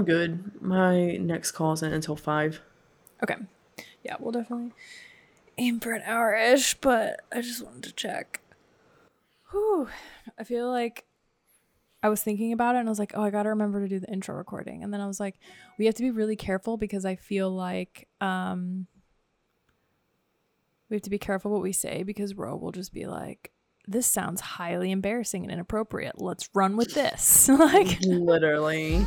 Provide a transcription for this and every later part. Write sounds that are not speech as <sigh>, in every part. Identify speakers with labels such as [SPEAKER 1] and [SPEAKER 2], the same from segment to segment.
[SPEAKER 1] I'm good. My next call isn't until five.
[SPEAKER 2] Okay. Yeah, we'll definitely aim for an hour ish, but I just wanted to check. Whew. I feel like I was thinking about it and I was like, oh, I got to remember to do the intro recording. And then I was like, we have to be really careful because I feel like um, we have to be careful what we say because Ro will just be like, this sounds highly embarrassing and inappropriate. Let's run with this. <laughs> like,
[SPEAKER 1] Literally.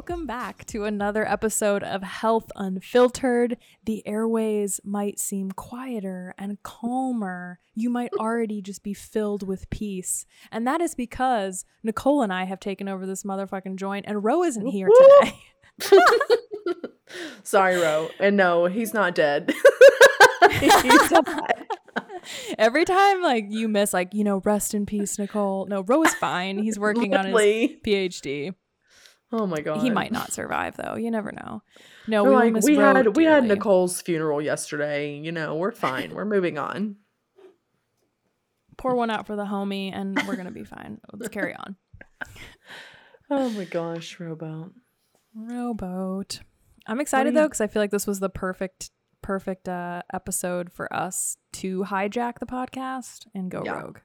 [SPEAKER 2] Welcome back to another episode of Health Unfiltered. The airways might seem quieter and calmer. You might already just be filled with peace. And that is because Nicole and I have taken over this motherfucking joint, and Ro isn't here today. <laughs> <laughs>
[SPEAKER 1] Sorry, Ro. And no, he's not dead. <laughs> he's
[SPEAKER 2] not. Every time like you miss like, you know, rest in peace, Nicole. No, Ro is fine. He's working on his PhD.
[SPEAKER 1] Oh my god.
[SPEAKER 2] He might not survive though. You never know. No,
[SPEAKER 1] we like we had we had Nicole's funeral yesterday. You know, we're fine. we're moving on. <laughs>
[SPEAKER 2] Pour one out for the homie, and we're gonna be fine. Let's carry on. <laughs>
[SPEAKER 1] oh my gosh, rowboat.
[SPEAKER 2] Rowboat. I'm excited though because I feel like this was the perfect perfect uh, episode for us to hijack the podcast and go yeah, rogue.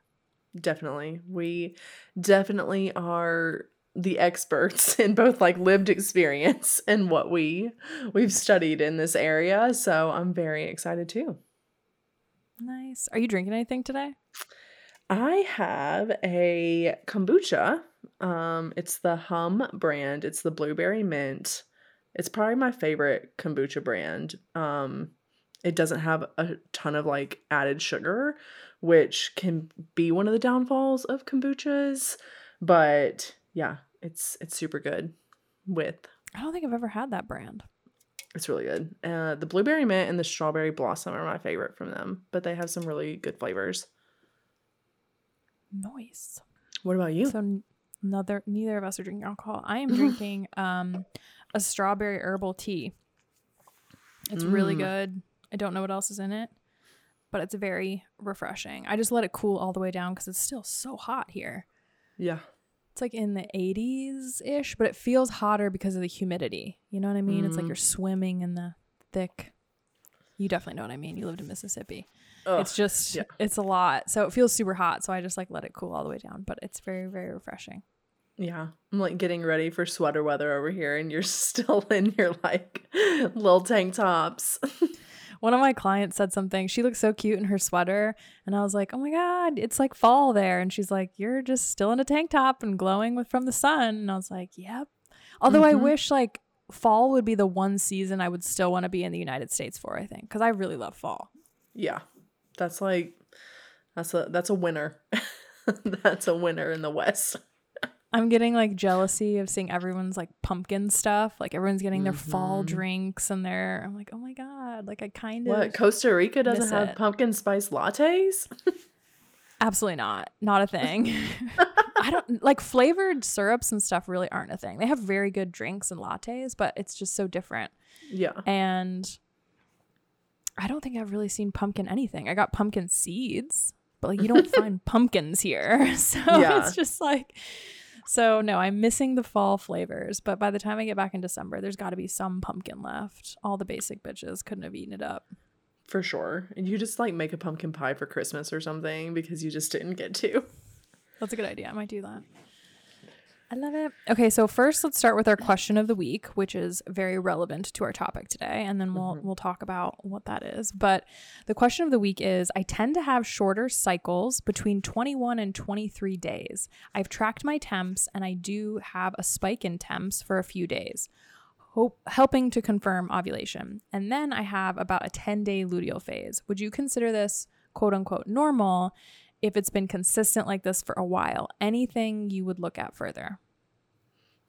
[SPEAKER 1] Definitely. We definitely are the experts <laughs> in both like lived experience and what we we've studied in this area so i'm very excited too.
[SPEAKER 2] Nice. Are you drinking anything today?
[SPEAKER 1] I have a kombucha. Um it's the Humm brand. It's the blueberry mint. It's probably my favorite kombucha brand. Um it doesn't have a ton of like added sugar which can be one of the downfalls of kombuchas but yeah, it's it's super good with
[SPEAKER 2] I don't think I've ever had that brand.
[SPEAKER 1] It's really good. Uh, the blueberry mint and the strawberry blossom are my favorite from them, but they have some really good flavors.
[SPEAKER 2] Nice.
[SPEAKER 1] What about you?
[SPEAKER 2] So neither neither of us are drinking alcohol. I am drinking <laughs> um a strawberry herbal tea. It's mm. really good. I don't know what else is in it, but it's very refreshing. I just let it cool all the way down because it's still so hot here.
[SPEAKER 1] Yeah
[SPEAKER 2] it's like in the 80s ish, but it feels hotter because of the humidity. You know what I mean? Mm. It's like you're mm. swimming in the thick. You definitely know what I mean. You lived in Mississippi. Ugh, it's just, yeah. it's a lot. So it feels super hot. So I just like let it cool all the way down, but it's very, very refreshing.
[SPEAKER 1] Yeah. I'm like getting ready for sweater weather over here, and you're <laughs> still in your like little tank tops. <laughs>
[SPEAKER 2] one of my clients said something. She looked so cute in her sweater. And I was like, oh my God, it's like fall there. And she's like, you're just still in a tank top and glowing with from the sun. And I was like, yep. Although mm-hmm. I wish like fall would be the one season I would still want to be in the United States for, I think, because I really love fall.
[SPEAKER 1] Yeah. That's like, that's a, that's a winner. <laughs> that's a winner in the West.
[SPEAKER 2] I'm getting like jealousy of seeing everyone's like pumpkin stuff. Like everyone's getting their mm-hmm. fall drinks and their I'm like, oh my god, like I kind
[SPEAKER 1] of What Costa Rica doesn't have it. pumpkin spice lattes?
[SPEAKER 2] Absolutely not. Not a thing. <laughs> I don't like flavored syrups and stuff really aren't a thing. They have very good drinks and lattes, but it's just so different.
[SPEAKER 1] Yeah.
[SPEAKER 2] And I don't think I've really seen pumpkin anything. I got pumpkin seeds, but like you don't <laughs> find pumpkins here. <laughs> So yeah. it's just like so no, I'm missing the fall flavors, but by the time I get back in December, there's got to be some pumpkin left. All the basic bitches couldn't have eaten it up.
[SPEAKER 1] For sure. And you just like make a pumpkin pie for Christmas or something because you just didn't get to.
[SPEAKER 2] That's a good idea. I might do that. I love it. Okay, so first let's start with our question of the week, which is very relevant to our topic today, and then we'll mm-hmm. we'll talk about what that is. But the question of the week is I tend to have shorter cycles between 21 and 23 days. I've tracked my temps and I do have a spike in temps for a few days. Hope, helping to confirm ovulation. And then I have about a 10 day luteal phase. Would you consider this quote unquote normal? if it's been consistent like this for a while? Anything you would look at further?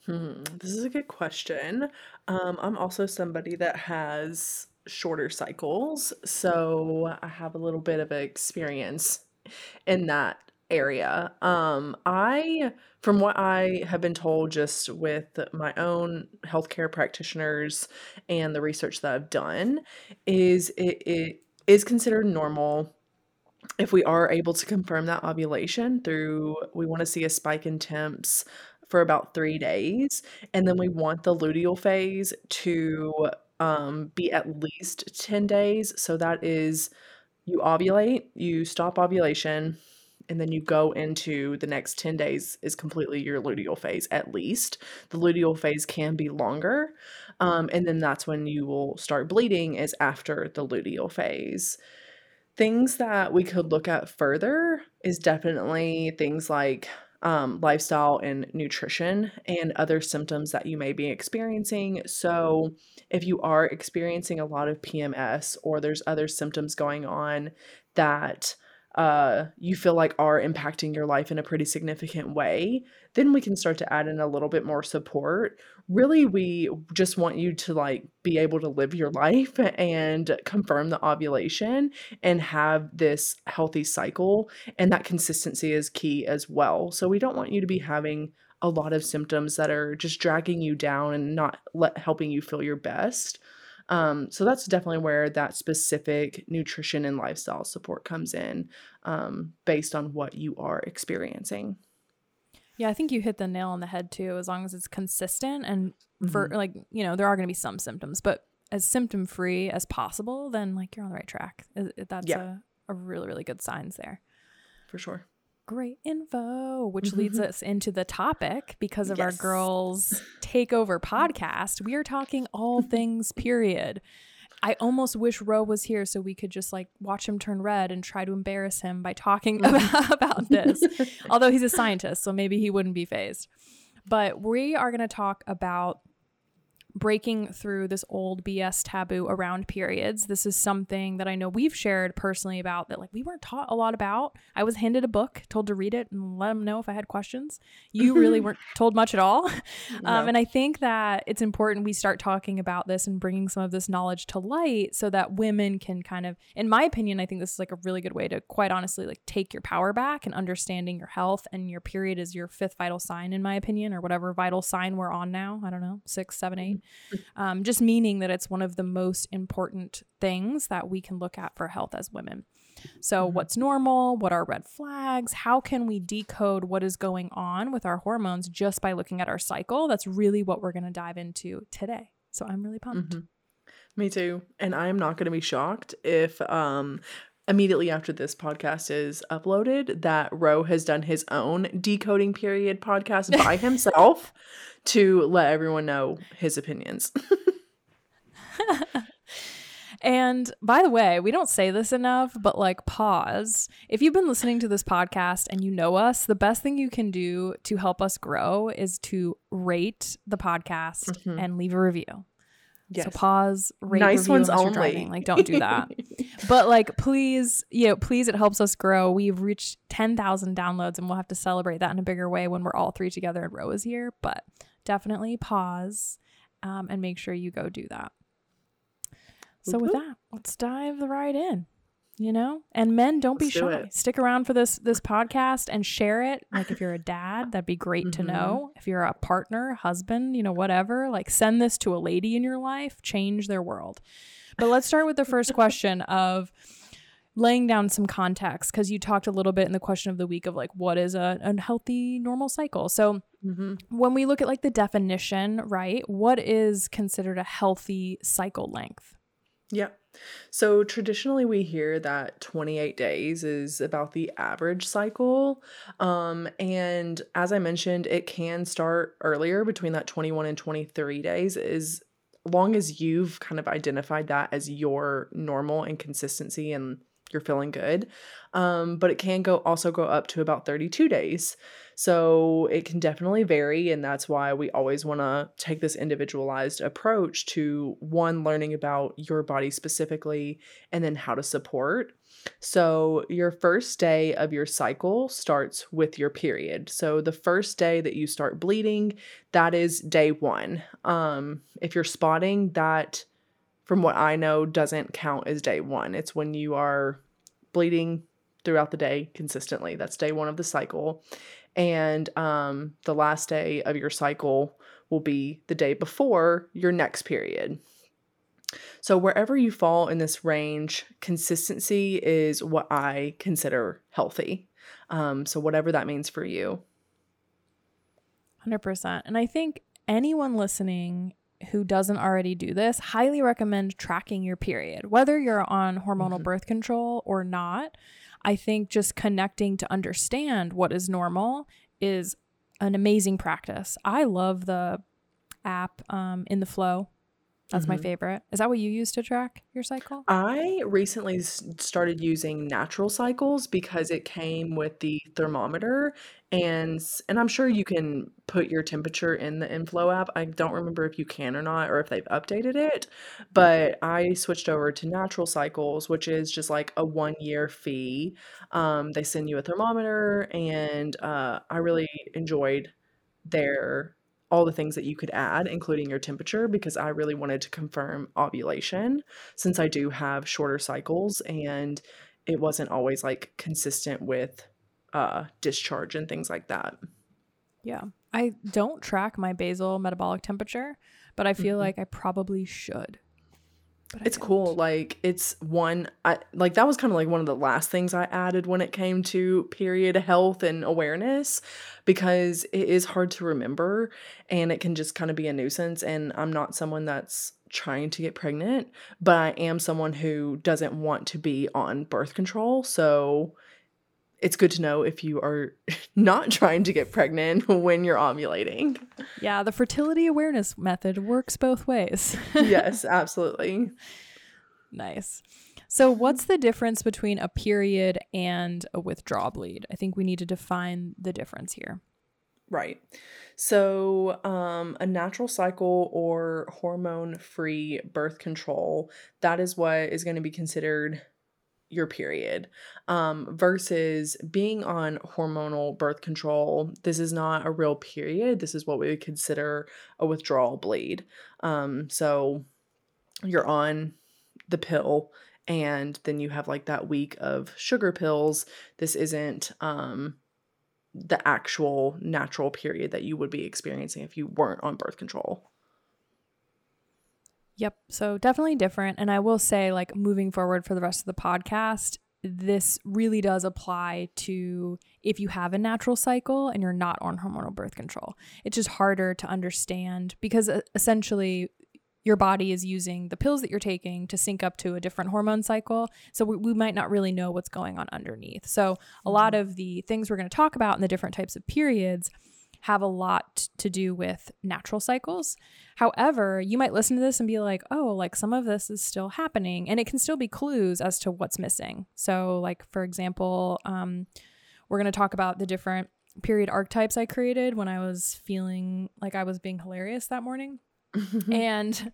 [SPEAKER 1] Hmm, this is a good question. Um, I'm also somebody that has shorter cycles, so I have a little bit of experience in that area. Um, I, from what I have been told, just with my own healthcare practitioners and the research that I've done, is it, it is considered normal if we are able to confirm that ovulation through, we want to see a spike in temps for about three days, and then we want the luteal phase to um, be at least 10 days. So that is you ovulate, you stop ovulation, and then you go into the next 10 days is completely your luteal phase at least the luteal phase can be longer um, and then that's when you will start bleeding is after the luteal phase things that we could look at further is definitely things like um, lifestyle and nutrition and other symptoms that you may be experiencing. So, if you are experiencing a lot of PMS or there's other symptoms going on that uh, you feel like are impacting your life in a pretty significant way, then we can start to add in a little bit more support. Really, we just want you to like be able to live your life and confirm the ovulation and have this healthy cycle. And that consistency is key as well. So, we don't want you to be having a lot of symptoms that are just dragging you down and not let, helping you feel your best. Um, so that's definitely where that specific nutrition and lifestyle support comes in um, based on what you are experiencing.
[SPEAKER 2] Yeah, I think you hit the nail on the head too. As long as it's consistent and for mm-hmm. like, you know, there are going to be some symptoms, but as symptom free as possible, then like you're on the right track. That's yeah. a, a really, really good signs there.
[SPEAKER 1] For sure
[SPEAKER 2] great info, which leads us into the topic because of yes. our girls takeover podcast. We are talking all things period. I almost wish Ro was here so we could just like watch him turn red and try to embarrass him by talking about, <laughs> mm-hmm. <laughs> about this. <laughs> Although he's a scientist, so maybe he wouldn't be phased. But we are going to talk about breaking through this old BS taboo around periods. This is something that I know we've shared personally about that like we weren't taught a lot about. I was handed a book, told to read it and let them know if I had questions. You really <laughs> weren't told much at all. No. Um, and I think that it's important we start talking about this and bringing some of this knowledge to light so that women can kind of, in my opinion, I think this is like a really good way to quite honestly like take your power back and understanding your health and your period is your fifth vital sign, in my opinion, or whatever vital sign we're on now. I don't know, six, seven, eight um, just meaning that it's one of the most important things that we can look at for health as women. So, mm-hmm. what's normal? What are red flags? How can we decode what is going on with our hormones just by looking at our cycle? That's really what we're going to dive into today. So, I'm really pumped. Mm-hmm.
[SPEAKER 1] Me too. And I'm not going to be shocked if um immediately after this podcast is uploaded that Ro has done his own decoding period podcast by <laughs> himself to let everyone know his opinions. <laughs>
[SPEAKER 2] and by the way, we don't say this enough, but like pause. If you've been listening to this podcast and you know us, the best thing you can do to help us grow is to rate the podcast mm-hmm. and leave a review. Yes. So pause, rate, nice ones only. Driving. Like, don't do that. <laughs> but like, please, you know, please, it helps us grow. We've reached ten thousand downloads, and we'll have to celebrate that in a bigger way when we're all three together and Ro is here. But definitely pause um, and make sure you go do that. So with that, let's dive right in you know? And men don't Let's be shy. do stick around for this this podcast and share it. Like if you're a dad that'd be great mm-hmm. to know. If you're a partner husband you know whatever like send this to a lady in your life change their world. But let's start with the first question of laying down some context because you talked a little bit in the question of the week of like what is a, a healthy normal cycle? So mm-hmm. when we look at like the definition right what is considered a healthy cycle length?
[SPEAKER 1] Yeah so traditionally we hear that 28 days is about the average cycle. Um, and as I mentioned, it can start earlier between that 21 and 23 days is long as you've kind of identified that as your normal and consistency and you're feeling good. Um, but it can go also go up to about 32 days. So it can definitely vary. And that's why we always want to take this individualized approach to one, learning about your body specifically, and then how to support. So, your first day of your cycle starts with your period. So, the first day that you start bleeding, that is day one. Um, if you're spotting, that from what I know doesn't count as day one. It's when you are bleeding throughout the day consistently. That's day one of the cycle. And um, the last day of your cycle will be the day before your next period. So, wherever you fall in this range, consistency is what I consider healthy. Um, so, whatever that means for you.
[SPEAKER 2] 100%. And I think anyone listening who doesn't already do this, highly recommend tracking your period, whether you're on hormonal mm-hmm. birth control or not. I think just connecting to understand what is normal is an amazing practice. I love the app um, in the flow that's mm-hmm. my favorite. Is that what you use to track your cycle?
[SPEAKER 1] I recently started using natural cycles because it came with the thermometer and and I'm sure you can put your temperature in the inflow app. I don't remember if you can or not or if they've updated it, but I switched over to natural cycles, which is just like a 1 year fee. Um, they send you a thermometer and uh, I really enjoyed their all the things that you could add, including your temperature, because I really wanted to confirm ovulation since I do have shorter cycles and it wasn't always like consistent with uh, discharge and things like that.
[SPEAKER 2] Yeah. I don't track my basal metabolic temperature, but I feel mm-hmm. like I probably should
[SPEAKER 1] it's cool. Like it's one I like that was kind of like one of the last things I added when it came to period health and awareness because it is hard to remember and it can just kind of be a nuisance and I'm not someone that's trying to get pregnant, but I am someone who doesn't want to be on birth control. So it's good to know if you are <laughs> not trying to get pregnant <laughs> when you're ovulating.
[SPEAKER 2] Yeah, the fertility awareness method works both ways. <laughs>
[SPEAKER 1] yes, absolutely.
[SPEAKER 2] Nice. So, what's the difference between a period and a withdrawal bleed? I think we need to define the difference here.
[SPEAKER 1] Right. So, um, a natural cycle or hormone free birth control, that is what is going to be considered your period um, versus being on hormonal birth control. This is not a real period. This is what we would consider a withdrawal bleed. Um, so you're on the pill and then you have like that week of sugar pills. This isn't um, the actual natural period that you would be experiencing if you weren't on birth control.
[SPEAKER 2] Yep. So definitely different. And I will say, like, moving forward for the rest of the podcast, this really does apply to if you have a natural cycle and you're not on hormonal birth control. It's just harder to understand because essentially your body is using the pills that you're taking to sync up to a different hormone cycle. So we, we might not really know what's going on underneath. So a lot mm-hmm. of the things we're going to talk about in the different types of periods have a lot to do with natural cycles. However, you might listen to this and be like, oh, like some of this is still happening, and it can still be clues as to what's missing. So, like, for example, um, we're going to talk about the different period archetypes I created when I was feeling like I was being hilarious that morning. <laughs> and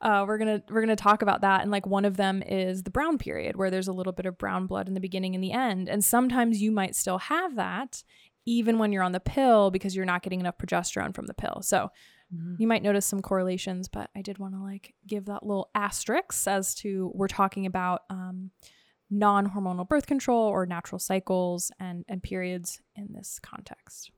[SPEAKER 2] uh, we're gonna we're gonna talk about that and like one of them is the brown period where there's a little bit of brown blood in the beginning and the end and sometimes you might still have that even when you're on the pill because you're not getting enough progesterone from the pill. So mm-hmm. you might notice some correlations, but I did want to like give that little asterisk as to we're talking about um, non-hormonal birth control or natural cycles and and periods in this context.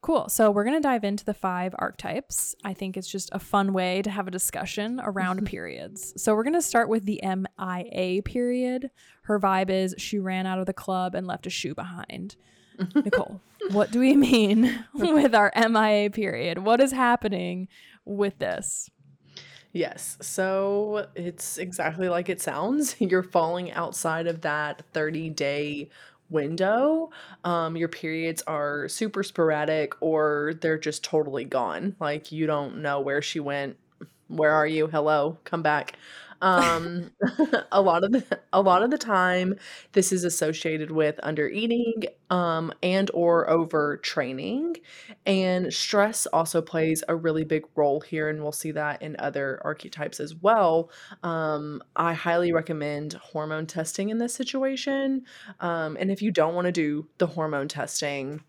[SPEAKER 2] Cool. So we're going to dive into the five archetypes. I think it's just a fun way to have a discussion around <laughs> periods. So we're going to start with the MIA period. Her vibe is she ran out of the club and left a shoe behind. Nicole, what do we mean <laughs> with our MIA period? What is happening with this?
[SPEAKER 1] Yes. So it's exactly like it sounds. <laughs> You're falling outside of that 30 day window. Um, your periods are super sporadic or they're just totally gone. Like you don't know where she went. Where are you? Hello, come back. Um, <laughs> a lot of the a lot of the time, this is associated with under eating um, and or overtraining, and stress also plays a really big role here, and we'll see that in other archetypes as well. Um, I highly recommend hormone testing in this situation, um, and if you don't want to do the hormone testing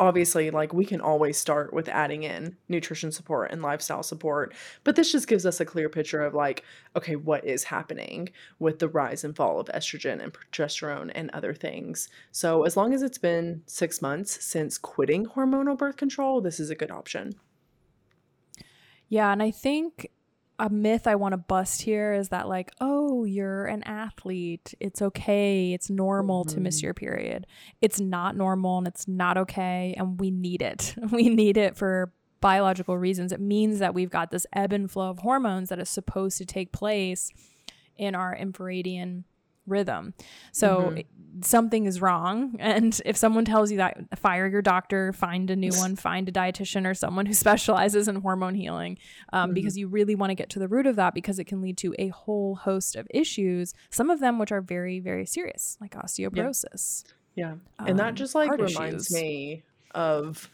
[SPEAKER 1] obviously like we can always start with adding in nutrition support and lifestyle support but this just gives us a clear picture of like okay what is happening with the rise and fall of estrogen and progesterone and other things. So as long as it's been six months since quitting hormonal birth control this is a good option.
[SPEAKER 2] Yeah and i think a myth I want to bust here is that like, oh, you're an athlete. It's okay. It's normal mm-hmm. to miss mm-hmm. your period. It's not normal and it's not okay and we need it. <laughs> We need it for biological reasons. It means that we've got this ebb and flow of hormones that is supposed to take place in our infradian rhythm. So mm-hmm. something is wrong. <laughs> And if someone tells you that, fire your doctor, find a new one, find a dietitian or someone who <laughs> specializes in hormone healing um, mm-hmm. because you really want to get to the root of that because it can lead to a whole host of issues, some of them which are very, very serious, like osteoporosis.
[SPEAKER 1] Yeah. yeah. And that um, just like reminds issues. me of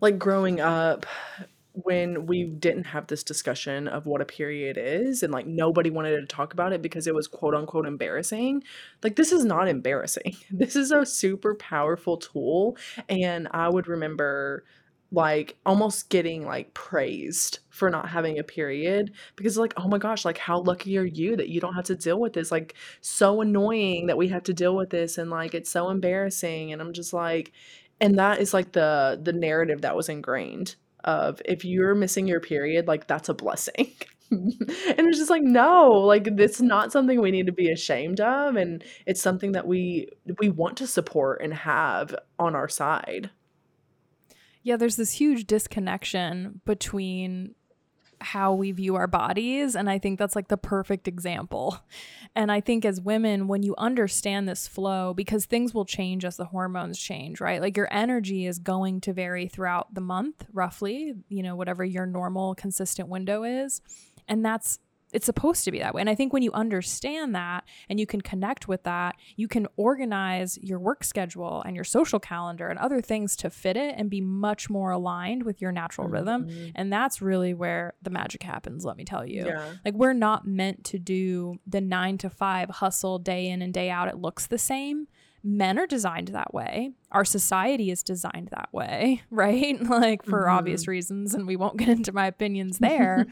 [SPEAKER 1] like growing up when we didn't have this discussion of what a period is and like nobody wanted to talk about it because it was quote unquote embarrassing like this is not embarrassing. <laughs> This is a super powerful tool and i would remember like almost getting like praised for not having a period because like oh my gosh like how lucky are you that you don't have to deal with this? Like so annoying that we have to deal with this and like it's so embarrassing and i'm just like and that is like the the narrative that was ingrained of if you're missing your period, like that's a blessing. <laughs> and it's just like no like it's not something we need to be ashamed of and it's something that we we want to support and have on our side
[SPEAKER 2] yeah there's this huge disconnection between how we view our bodies. And I think that's like the perfect example. And I think as women, when you understand this flow, because things will change as the hormones change, right? Like your energy is going to vary throughout the month, roughly, you know, whatever your normal consistent window is. And that's it's supposed to be that way. And I think when you understand that and you can connect with that, you can organize your work schedule and your social calendar and other things to fit it and be much more aligned with your natural mm-hmm. rhythm. And that's really where the magic happens, let me tell you. Yeah. Like we're not meant to do the 9 to 5 hustle day in and day out. It looks the same men are designed that way. Our society is designed that way, <laughs> right? <laughs> like for mm-hmm. obvious reasons, and we won't get into my opinions <laughs> there.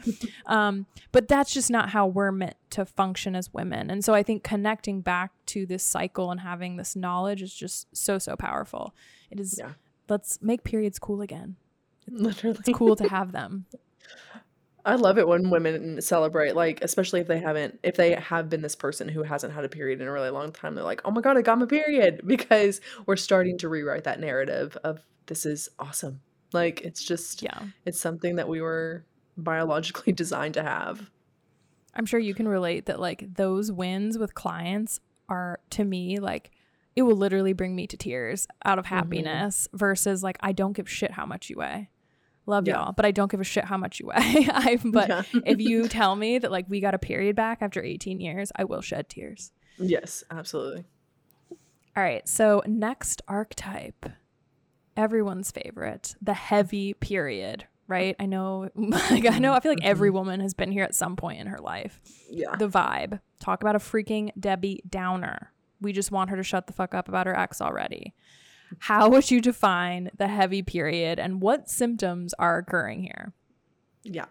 [SPEAKER 2] um, but that's just not how we're meant to function as women. And so I think connecting back to this cycle and having this knowledge is just so, so powerful. It is, yeah. let's make periods cool again. Literally. It's cool to have them.
[SPEAKER 1] I love it when women celebrate, like especially if they haven't, if they have been this person who hasn't had a period in a really long time. They're like, "Oh my god, I got my period!" <laughs> Because we're starting to rewrite that narrative of this is awesome. Like it's just, yeah, it's something that we were biologically <laughs> designed to have.
[SPEAKER 2] I'm sure you can relate that like those wins with clients are to me like it will literally bring me to tears out of mm-hmm. happiness mm-hmm. versus like I don't give shit how much you weigh. Love yeah. y'all, but I don't give a shit how much you weigh. <laughs> I, but yeah. if you <laughs> tell me that like we got a period back after 18 years, I will shed tears.
[SPEAKER 1] Yes, absolutely.
[SPEAKER 2] All right, so next archetype, everyone's favorite, the heavy period, right? I know, <laughs> like, I know, I feel like every mm-hmm. woman has been here at some point in her life.
[SPEAKER 1] Yeah.
[SPEAKER 2] The vibe. Talk about a freaking Debbie Downer. We just want her to shut the fuck up about her ex already. How would you define the heavy period and what symptoms are occurring here?
[SPEAKER 1] Yeah.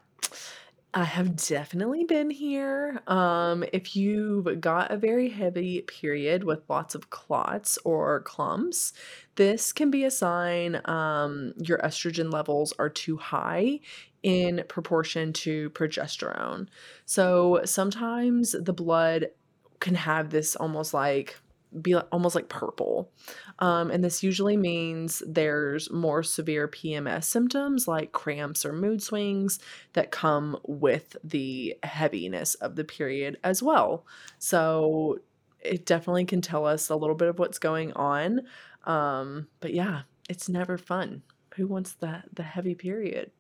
[SPEAKER 1] I have definitely been here. Um, if you've got a very heavy period with lots of clots or clumps, this can be a sign um, your estrogen levels are too high in proportion to progesterone. So sometimes the blood can have this almost like be almost like purple. Um, and this usually means there's more severe PMS symptoms like cramps or mood swings that come with the heaviness of the period as well. So it definitely can tell us a little bit of what's going on. Um, but yeah, it's never fun. Who wants the the heavy period?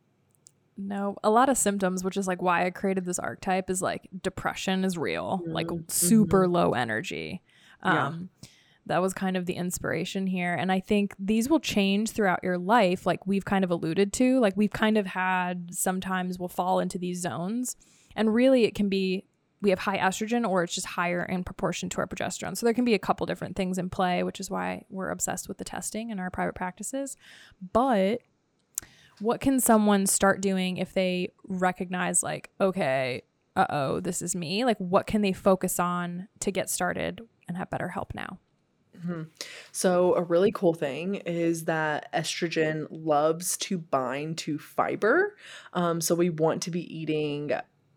[SPEAKER 2] No, a lot of symptoms, which is like why I created this archetype, is like depression is real, mm-hmm. like super mm-hmm. low energy. Um, yeah. That was kind of the inspiration here. And I think these will change throughout your life, like we've kind of alluded to. Like we've kind of had sometimes we'll fall into these zones. And really, it can be we have high estrogen or it's just higher in proportion to our progesterone. So there can be a couple different things in play, which is why we're obsessed with the testing in our private practices. But what can someone start doing if they recognize like, okay, uh-oh, this is me? Like what can they focus on to get started and have better help now?
[SPEAKER 1] Mm-hmm. So, a really cool thing is that estrogen loves to bind to fiber. Um, so, we want to be eating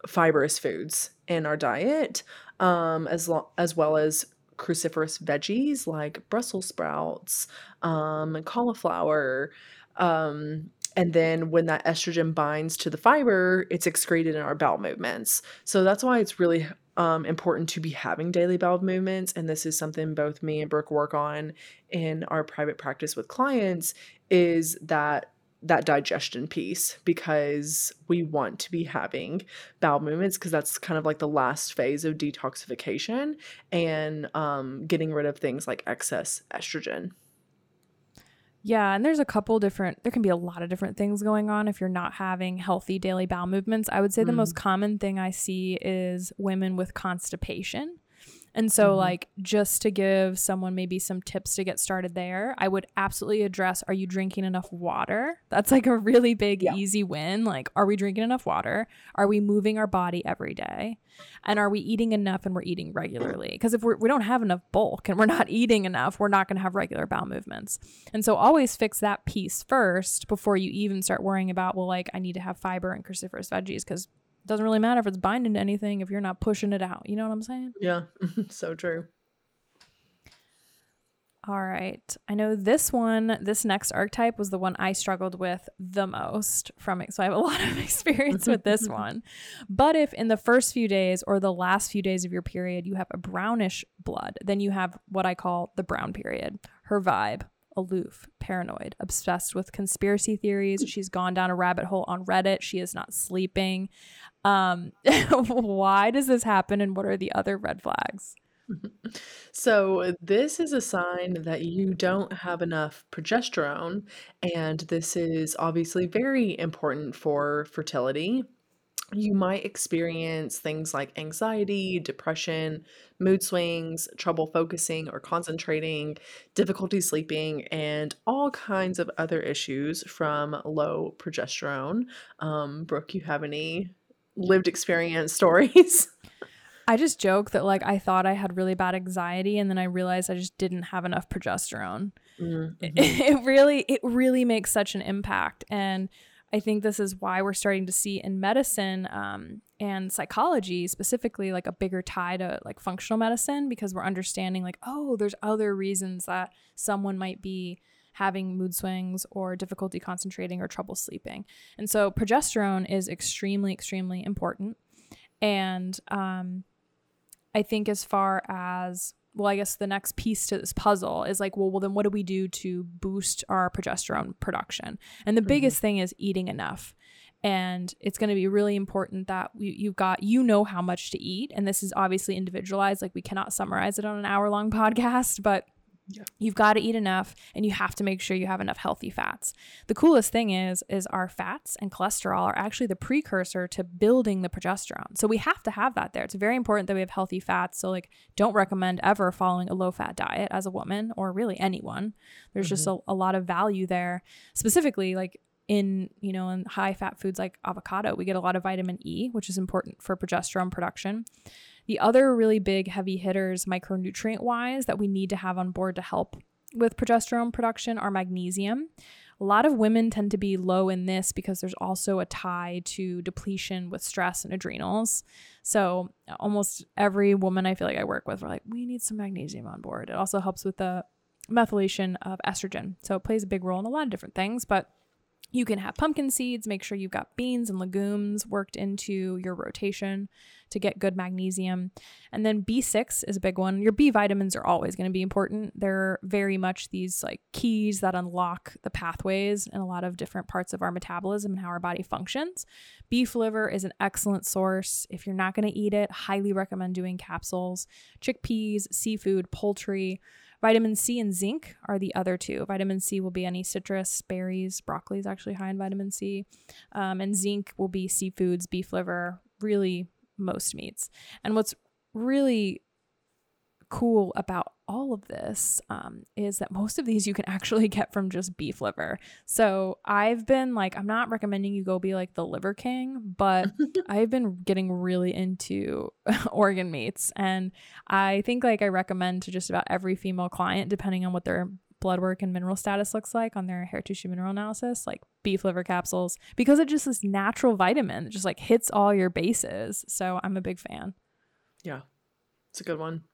[SPEAKER 1] fibrous foods in our diet, um, as, lo- as well as cruciferous veggies like Brussels sprouts, um, cauliflower. Um, and then when that estrogen binds to the fiber, it's excreted in our bowel movements. So that's why it's really um, important to be having daily bowel movements. And this is something both me and Brooke work on in our private practice with clients is that that digestion piece because we want to be having bowel movements because that's kind of like the last phase of detoxification and um, getting rid of things like excess estrogen.
[SPEAKER 2] Yeah, and there's a couple different there can be a lot of different things going on if you're not having healthy daily bowel movements. I would say mm. the most mm. common thing I see is women with constipation. And so, mm-hmm. like, just to give someone maybe some tips to get started there, I would absolutely address are you drinking enough water? That's like a really big, yeah. easy win. Like, are we drinking enough water? Are we moving our body every day? And are we eating enough and we're eating regularly? Because if we're, we don't have enough bulk and we're <laughs> not eating enough, we're not going to have regular bowel movements. And so, always fix that piece first before you even start worrying about, well, like, I need to have fiber and cruciferous veggies because doesn't really matter if it's binding to anything if you're not pushing it out. You know what I'm saying?
[SPEAKER 1] Yeah, <laughs> so true.
[SPEAKER 2] All right. I know this one, this next archetype was the one I struggled with the most from it. So I have a <laughs> lot of experience with this <laughs> one. But if in the first few days or the last few days of your period you have a brownish blood, then you have what I call the brown period. Her vibe aloof, paranoid, obsessed with conspiracy theories. She's gone down a rabbit hole on Reddit. She is not sleeping. Um, <laughs> why does this happen and what are the other red flags? <laughs>
[SPEAKER 1] So, this is a sign that you don't have enough progesterone, and this is obviously very important for fertility you might experience things like anxiety, depression, mood swings, trouble focusing or concentrating, difficulty sleeping, and all kinds of other issues from low progesterone. Um, Brooke, you have any lived experience stories? <laughs>
[SPEAKER 2] I just joke that like I thought I had really bad anxiety and then I realized I just didn't have enough progesterone. Mm-hmm. It, <laughs> it really it really makes such an impact and I think this is why we're starting to see in medicine um, and psychology specifically like a bigger tie to like functional medicine because we're understanding like oh there's other reasons that someone might be having mood swings or difficulty concentrating or trouble sleeping and so progesterone is extremely extremely important and um, i think as far as well, I guess the next piece to this puzzle is like, well, well, then what do we do to boost our progesterone production? And the mm-hmm. biggest thing is eating enough. And it's going to be really important that we, you've got, you know, how much to eat. And this is obviously individualized. Like, we cannot summarize it on an hour long <laughs> podcast, but yeah. You've got to eat enough and you have to make sure you have enough healthy fats. The coolest thing is is our fats and cholesterol are actually the precursor to building the progesterone. So we have to have that there. It's very important that we have healthy fats. So like don't recommend ever following a low fat diet as a woman or really anyone. There's mm-hmm. just a, a lot of value there. Specifically like in you know in high fat foods like avocado we get a lot of vitamin e which is important for progesterone production the other really big heavy hitters, micronutrient wise, that we need to have on board to help with progesterone production are magnesium. A lot of women tend to be low in this because there's also a tie to depletion with stress and adrenals. So, almost every woman I feel like I work with, we're like, we need some magnesium on board. It also helps with the methylation of estrogen. So, it plays a big role in a lot of different things, but you can have pumpkin seeds, make sure you've got beans and legumes worked into your rotation to get good magnesium. And then B6 is a big one. Your B vitamins are always going to be important. They're very much these like keys that unlock the pathways in a lot of different parts of our metabolism and how our body functions. Beef liver is an excellent source. If you're not going to eat it, highly recommend doing capsules. Chickpeas, seafood, poultry, Vitamin C and zinc are the other two. Vitamin C will be any citrus, berries, broccoli is actually high in vitamin C. Um, and zinc will be seafoods, beef liver, really most meats. And what's really cool about all of this um, is that most of these you can actually get from just beef liver. So I've been like, I'm not recommending you go be like the liver king, but <laughs> I've been getting really into <laughs> organ meats. And I think like I recommend to just about every female client, depending on what their blood work and mineral status looks like on their hair tissue mineral analysis, like beef liver capsules, because it just this natural vitamin that just like hits all your bases. So I'm a big fan.
[SPEAKER 1] Yeah, it's a good one.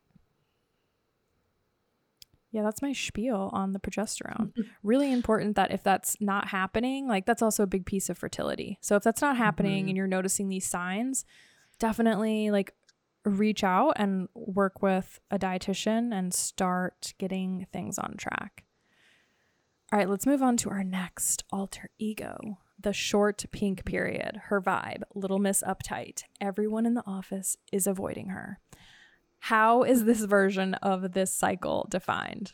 [SPEAKER 2] Yeah, that's my spiel on the progesterone. <laughs> really important that if that's not happening, like that's also a big piece of fertility. So if that's not happening mm-hmm. and you're noticing these signs, definitely like reach out and work with a dietitian and start getting things on track. All right, let's move on to our next alter ego the short pink period, her vibe, Little Miss Uptight. Everyone in the office is avoiding her. How is this version of this cycle defined?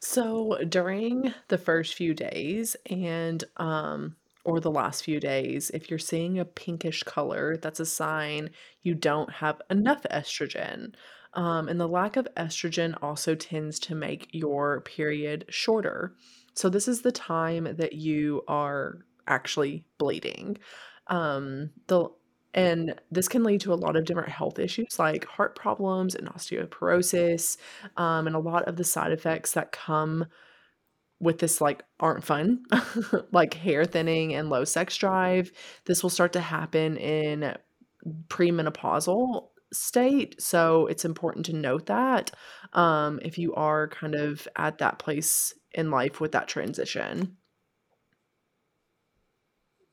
[SPEAKER 1] So during the first few days and um or the last few days, if you're seeing a pinkish color, that's a sign you don't have enough estrogen. Um, and the lack of estrogen also tends to make your period shorter. So, this is the time that you are actually bleeding. Um, the and this can lead to a lot of different health issues like heart problems and osteoporosis, um, and a lot of the side effects that come with this like aren't fun, <laughs> like hair thinning and low sex drive. This will start to happen in premenopausal state. So it's important to note that um, if you are kind of at that place in life with that transition.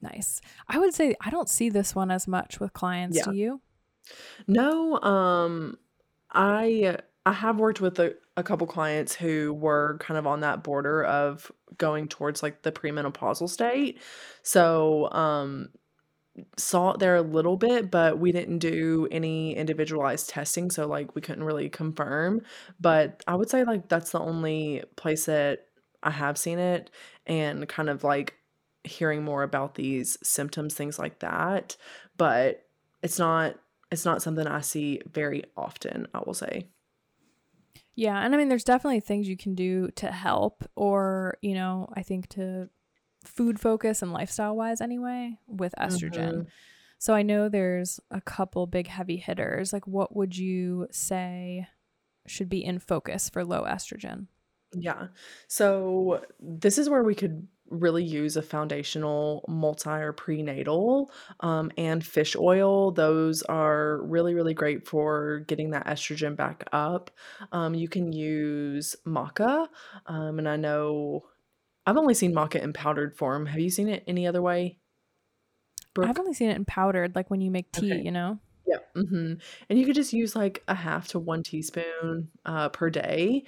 [SPEAKER 2] Nice. I would say I don't see this one as much with clients. Yeah. Do you?
[SPEAKER 1] No. Um, I I have worked with a, a couple clients who were kind of on that border of going towards like the premenopausal state. So um saw it there a little bit, but we didn't do any individualized testing, so like we couldn't really confirm. But I would say like that's the only place that I have seen it and kind of like hearing more about these symptoms, things like that. But it's not it's not something I see very often, I will say.
[SPEAKER 2] Yeah, and I mean there's definitely things you can do to help or, you know, I think to food focus and lifestyle wise anyway with estrogen. Mm-hmm. So I know there's a couple big heavy hitters. Like what would you say should be in focus for low estrogen?
[SPEAKER 1] Yeah. So this is where we could really use a foundational multi or prenatal um, and fish oil. Those are really, really great for getting that estrogen back up. Um, you can use maca. Um, and I know I've only seen maca in powdered form. Have you seen it any other way?
[SPEAKER 2] Brooke? I've only seen it in powdered, like when you make tea, okay. you know?
[SPEAKER 1] Yeah. Mm-hmm. And you could just use like a half to one teaspoon uh, per day.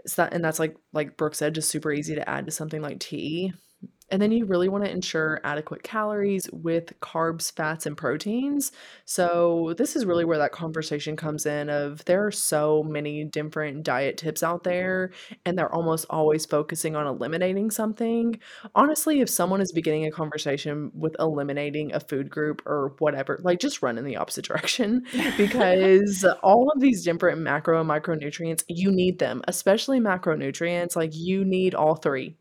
[SPEAKER 1] It's that, and that's like like Brooke said, just super easy to add to something like tea. And then you really want to ensure adequate calories with carbs, fats, and proteins. So, this is really where that conversation comes in of there are so many different diet tips out there and they're almost always focusing on eliminating something. Honestly, if someone is beginning a conversation with eliminating a food group or whatever, like just run in the opposite <laughs> direction <laughs> because all of these different macro and micronutrients, you need them, especially macronutrients. Like you need all three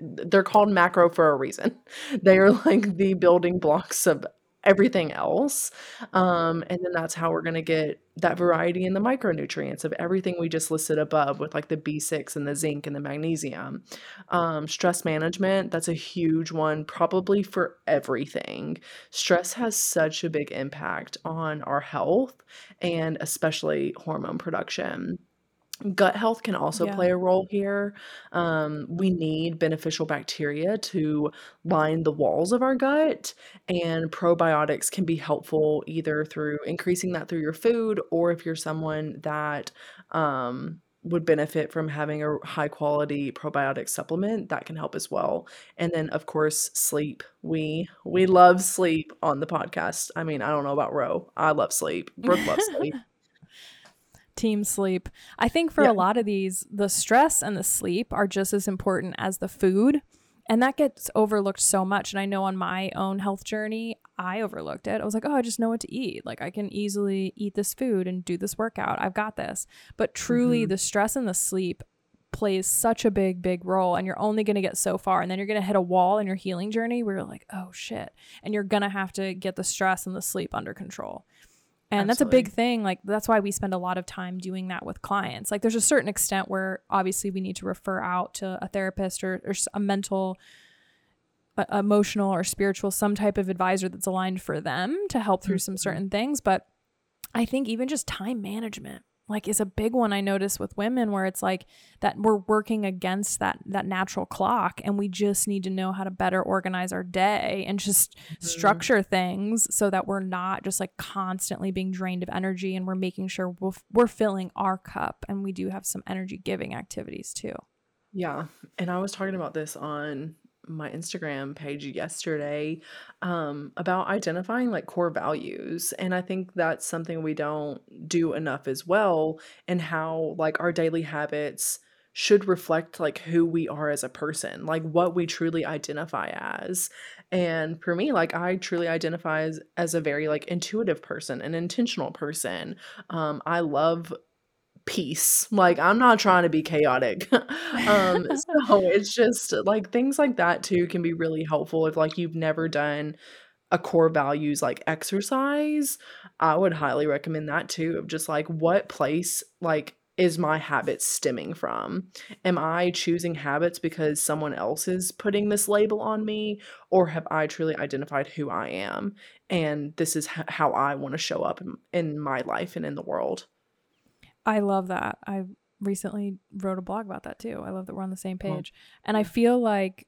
[SPEAKER 1] they're called macro for a reason. <laughs> They are like the building blocks of everything else. Um, and then that's how we're going to get that variety in the micronutrients of everything we just listed above with like the B6 and the zinc and the magnesium. Um, stress management, that's a huge one, probably for everything. Stress has such a big impact on our health and especially hormone production. Gut health can also Yeah. play a role here. Um, we need beneficial bacteria to line the walls of our gut, and probiotics can be helpful either through increasing that through your food or if you're someone that um, would benefit from having a high quality probiotic supplement, that can help as well. And then, of course, sleep. We we love sleep on the podcast. I mean, I don't know about Ro. I love sleep. Brooke loves <laughs> sleep.
[SPEAKER 2] Team sleep. I think for yeah. a lot of these, the stress and the sleep are just as important as the food. and that gets overlooked so much. And I know on my own health journey, I overlooked it. I was like, oh, I just know what to eat. Like I can easily eat this food and do this workout. I've got this. But truly, mm-hmm. the stress and the sleep plays such a big, big role. And you're only going to get so far. And then you're going to hit a wall in your healing journey where you're like, oh shit. And you're going to have to get the stress and the sleep under control. And Absolutely. that's a big thing. Like, that's why we spend a lot of time doing that with clients. Like, there's a certain extent where obviously we need to refer out to a therapist or, or a mental, uh, emotional, or spiritual, some type of advisor that's aligned for them to help through mm-hmm. some certain things. But I think even just time management, like is a big one I notice with women where it's like that we're working against that that natural clock and we just need to know how to better organize our day and just mm-hmm. structure things so that we're not just like constantly being drained of energy and we're making sure we're, we're filling our cup and we do have some energy giving activities too.
[SPEAKER 1] Yeah. And I was talking about this on my Instagram page yesterday um, about identifying like core values. And I think that's something we don't do enough as well, and how like our daily habits should reflect like who we are as a person, like what we truly identify as. And for me, like I truly identify as, as a very like intuitive person, an intentional person. Um, I love peace. Like I'm not trying to be chaotic. <laughs> um <laughs> so it's just like things like that too can be really helpful if like you've never done a core values like exercise. I would highly recommend that too of just like what place like is my habit stemming from? Am I choosing habits because someone else is putting this label on me or have I truly identified who I am and this is h- how I want to show up in, in my life and in the world?
[SPEAKER 2] I love that. I recently wrote a blog about that too. I love that we're on the same page. And I feel like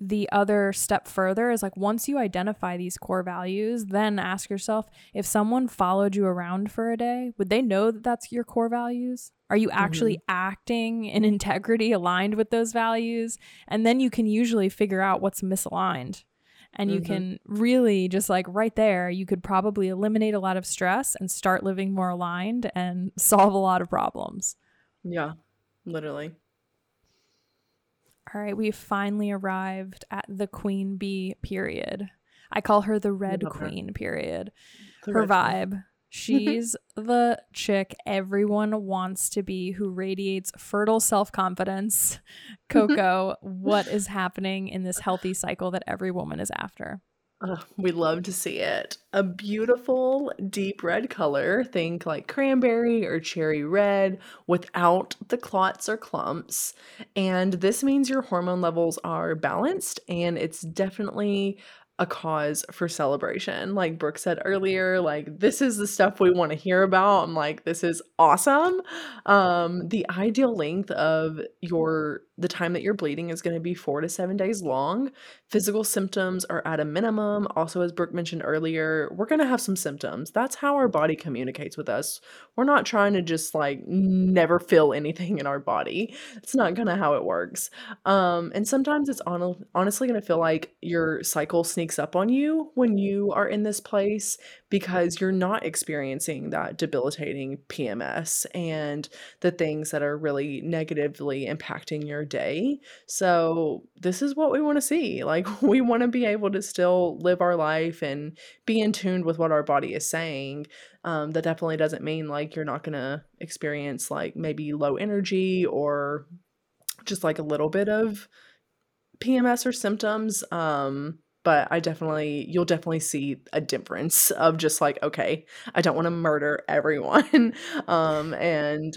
[SPEAKER 2] the other step further is like once you identify these core values, then ask yourself if someone followed you around for a day, would they know that that's your core values? Are you actually mm-hmm. acting in <laughs> integrity aligned with those values? And then you can usually figure out what's misaligned and you mm-hmm. can really just like right there you could probably eliminate a lot of stress and start living more aligned and <laughs> solve a lot of problems
[SPEAKER 1] yeah literally
[SPEAKER 2] all right we've finally arrived at the queen bee period i call her the red queen her. period the her vibe queen. <laughs> She's the chick everyone wants to be who radiates fertile self confidence. <laughs> Coco, what is happening in this healthy cycle that every woman is after?
[SPEAKER 1] We love to see it. A beautiful deep red color, think like cranberry or cherry red, without the clots or clumps. And this means your hormone levels are balanced and it's definitely a cause for celebration. Like Brooke said earlier, like this is the stuff we want to hear about. I'm like, this is awesome. Um, the ideal length of your the time that you're bleeding is going to be four to seven days long. Physical symptoms are at a minimum. Also, as Brooke mentioned earlier, we're going to have some symptoms. That's how our body communicates with us. We're not trying to just like never feel anything in our body. It's not going to how it works. Um, and sometimes it's on- honestly going to feel like your cycle sneaks up on you when you are in this place because you're not experiencing that debilitating PMS and the things that are really negatively impacting your day. So, this is what we want to see. Like, <laughs> we want to be able to still live our life and be in tune with what our body is saying. Um, that definitely doesn't mean like you're not going to experience like maybe low energy or just like a little bit of PMS or symptoms. Um, but I definitely you'll definitely see a difference of just like okay, I don't want to murder everyone <laughs> um and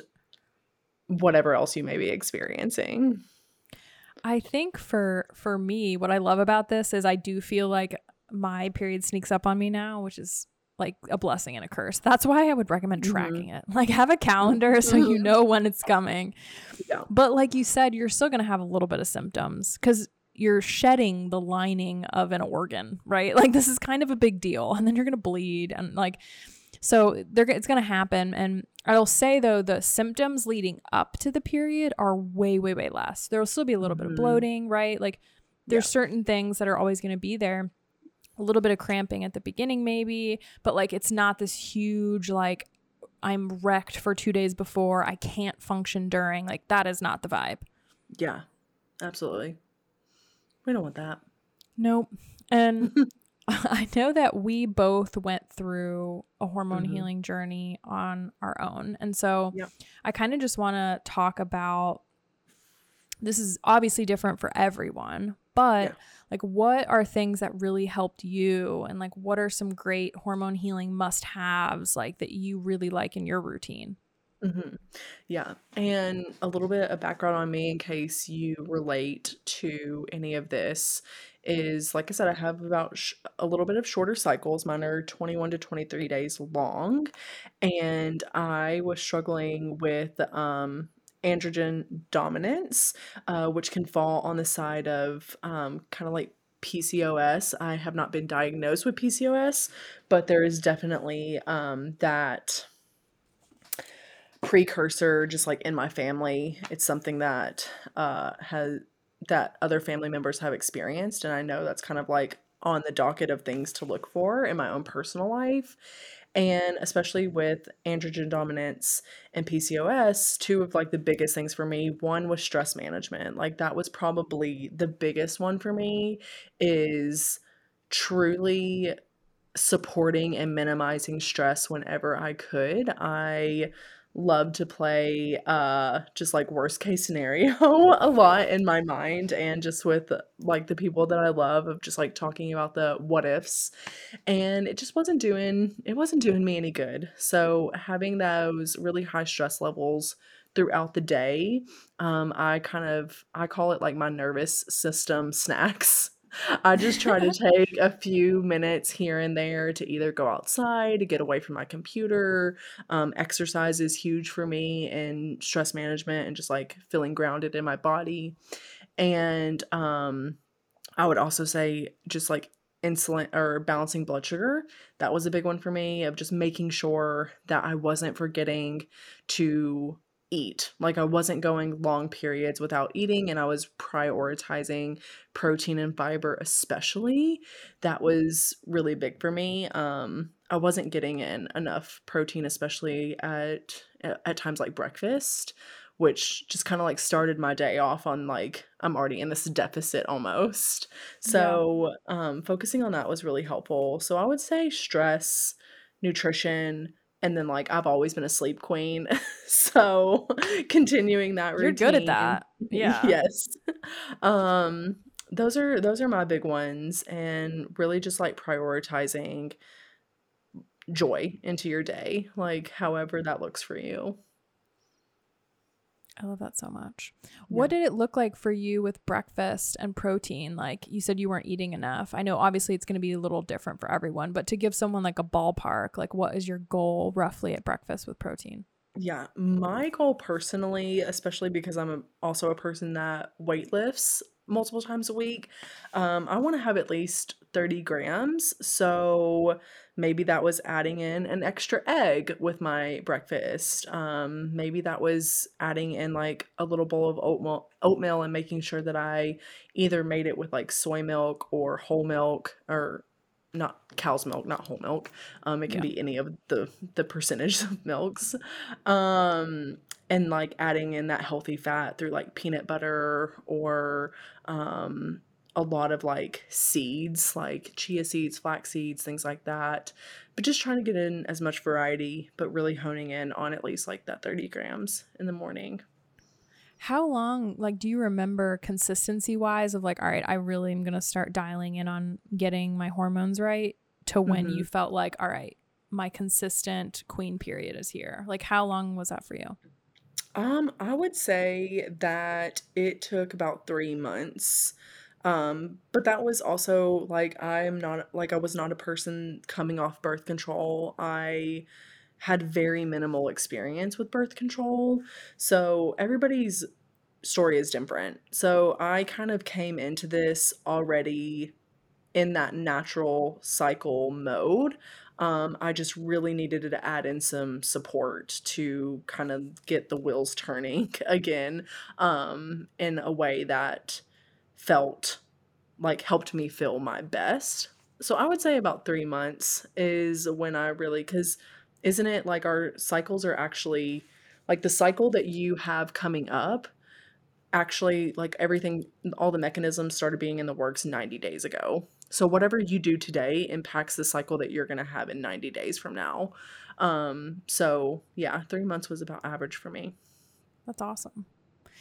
[SPEAKER 1] whatever else you may be experiencing.
[SPEAKER 2] I think for for me what I love about this is I do feel like my period sneaks up on me now, which is like a blessing and a curse. That's why I would recommend mm-hmm. tracking mm-hmm. it. Like have a calendar so you <laughs> know when it's coming. Yeah. But like you said, you're still going to have a little bit of symptoms cuz you're shedding the lining of an organ, right? <laughs> Like this is kind of a big deal, and then you're gonna bleed, and like, so they're it's gonna happen. And I'll say though, the symptoms leading up to the period are way, way, way less. There will still be a little bit of mm-hmm. bloating, right? Like there's yeah. certain things that are always gonna be there. A little bit of cramping at the beginning, maybe, but like it's not this huge like I'm wrecked for two days before. I can't function during. Like that is not the vibe.
[SPEAKER 1] Yeah, absolutely. We don't want that.
[SPEAKER 2] Nope. And <laughs> <laughs> I know that we both went through a hormone mm-hmm. healing journey on our own. And so yep. I kind of just want to talk about this is obviously different for everyone, but yeah. like what are things that really helped you and like what are some great hormone healing must-haves like that you really like in your routine?
[SPEAKER 1] Mm-hmm. Yeah. And a little bit of background on me in case you relate to any of this is like I said, I have about sh- a little bit of shorter cycles. Mine are 21 to 23 days long. And I was struggling with um, androgen dominance, uh, which can fall on the side of um, kind of like PCOS. I have not been diagnosed with PCOS, but there is definitely um, that precursor just like in my family. It's something that uh, has that other family members have experienced and I know that's kind of like on the docket of things to look for in my own personal life. And especially with androgen dominance and PCOS, two of like the biggest things for me, one was stress management. Like that was probably the biggest one for me is truly supporting and minimizing stress whenever I could. I love to play uh just like worst case scenario <laughs> a lot in my mind and just with like the people that I love of just like talking about the what ifs and it just wasn't doing it wasn't doing me any good. So having those really high stress levels throughout the day um I kind of I call it like my nervous system snacks <laughs> I just try to take a few minutes here and there to either go outside, to get away from my computer. Um, exercise is huge for me and stress management and just like feeling grounded in my body. And um, I would also say just like insulin or balancing blood sugar. That was a big one for me of just making sure that I wasn't forgetting to eat. Like I wasn't going long periods without eating and I was prioritizing protein and fiber especially. That was really big for me. Um I wasn't getting in enough protein especially at at times like breakfast, which just kind of like started my day off on like I'm already in this deficit almost. So, yeah. um focusing on that was really helpful. So I would say stress, nutrition, and then like I've always been a sleep queen. <laughs> so continuing that routine.
[SPEAKER 2] You're good at that. <laughs> Yeah.
[SPEAKER 1] yes. Um those are those are my big ones and really just like prioritizing joy into your day, like however that looks for you.
[SPEAKER 2] I love that so much. Yeah. What did it look like for you with breakfast and protein? Like you said, you weren't eating enough. I know obviously it's going to be a little different for everyone, but to give someone like a ballpark, like what is your goal roughly at breakfast with protein?
[SPEAKER 1] Yeah, my goal personally, especially because I'm a, also a person that weight lifts multiple times a week, um, I want to have at least 30 grams. So maybe that was adding in an extra egg with my breakfast. Um, maybe that was adding in like a little bowl of oatmeal, oatmeal and making sure that I either made it with like soy milk or whole milk or not cow's milk, not whole milk. Um, it can yeah. be any of the the percentage <laughs> of milks. Um, and like adding in that healthy fat through like peanut butter or um a lot of like seeds, like chia seeds, flax seeds, things like that. But just trying to get in as much variety, but really honing in on at least like that 30 grams in the morning.
[SPEAKER 2] How long, like, do you remember consistency wise of like, all right, I really am going to start dialing in on getting my hormones right to when mm-hmm. you felt like, all right, my consistent queen period is here? Like, how long was that for you?
[SPEAKER 1] Um, I would say that it took about three months. Um, but that was also like I'm not like I was not a person coming off birth control. I had very minimal experience with birth control. So everybody's story is different. So I kind of came into this already in that natural cycle mode. Um, I just really needed to add in some support to kind of get the wheels turning <laughs> again um, in a way that felt like helped me feel my best. So I would say about three months is when I really, because isn't it like our cycles are actually like the cycle that you have coming up actually like everything all the mechanisms started being in the works 90 days ago. So whatever you do today impacts the cycle that you're going to have in 90 days from now. Um so yeah, 3 months was about average for me.
[SPEAKER 2] That's awesome.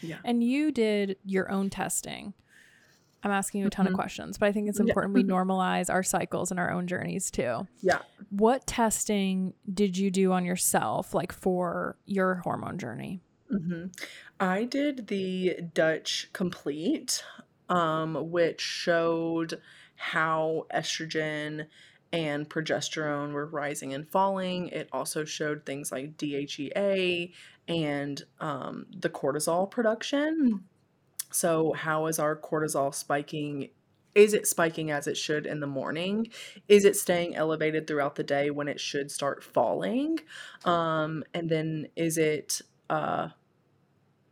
[SPEAKER 1] Yeah.
[SPEAKER 2] And you did your own testing. I'm asking you a ton
[SPEAKER 1] Mhm.
[SPEAKER 2] of questions, but I think it's
[SPEAKER 1] Yeah.
[SPEAKER 2] important we normalize our cycles and our own journeys too.
[SPEAKER 1] Yeah.
[SPEAKER 2] What testing did you do on yourself, like for your hormone journey?
[SPEAKER 1] hmm I did the Dutch Complete, um, which showed how estrogen and progesterone were rising and falling. It also showed things like DHEA and um, the cortisol production. So, how is our cortisol spiking? Is it spiking as it should in the morning? Is it staying elevated throughout the day when it should start falling? Um, and then is it uh,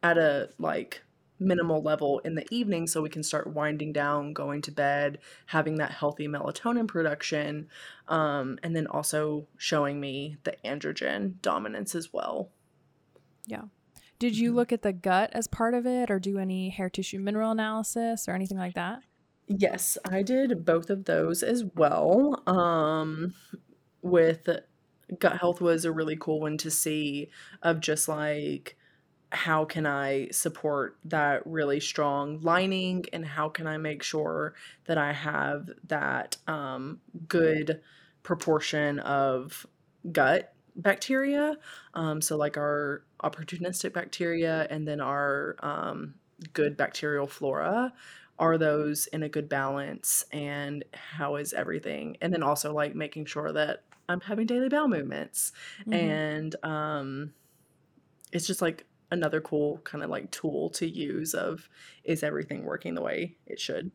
[SPEAKER 1] at a like minimal level in the evening so we can start winding down, going to bed, having that healthy melatonin production, um, and then also showing me the androgen dominance as well.
[SPEAKER 2] Did you
[SPEAKER 1] Mhm.
[SPEAKER 2] look at the gut as part of it or do any hair tissue mineral analysis or anything like that?
[SPEAKER 1] Yes, I did both of those as well. Um, with gut health was a really cool one to see of just like how can I support that really strong lining and how can I make sure that I have that um, good proportion of gut bacteria. Um, so like our opportunistic bacteria and then our um, good bacterial flora are those in a good balance and how is everything and then also like making sure that i'm having daily bowel movements
[SPEAKER 2] Mhm.
[SPEAKER 1] and um it's just like another cool kind of like tool to use of is everything working the way it should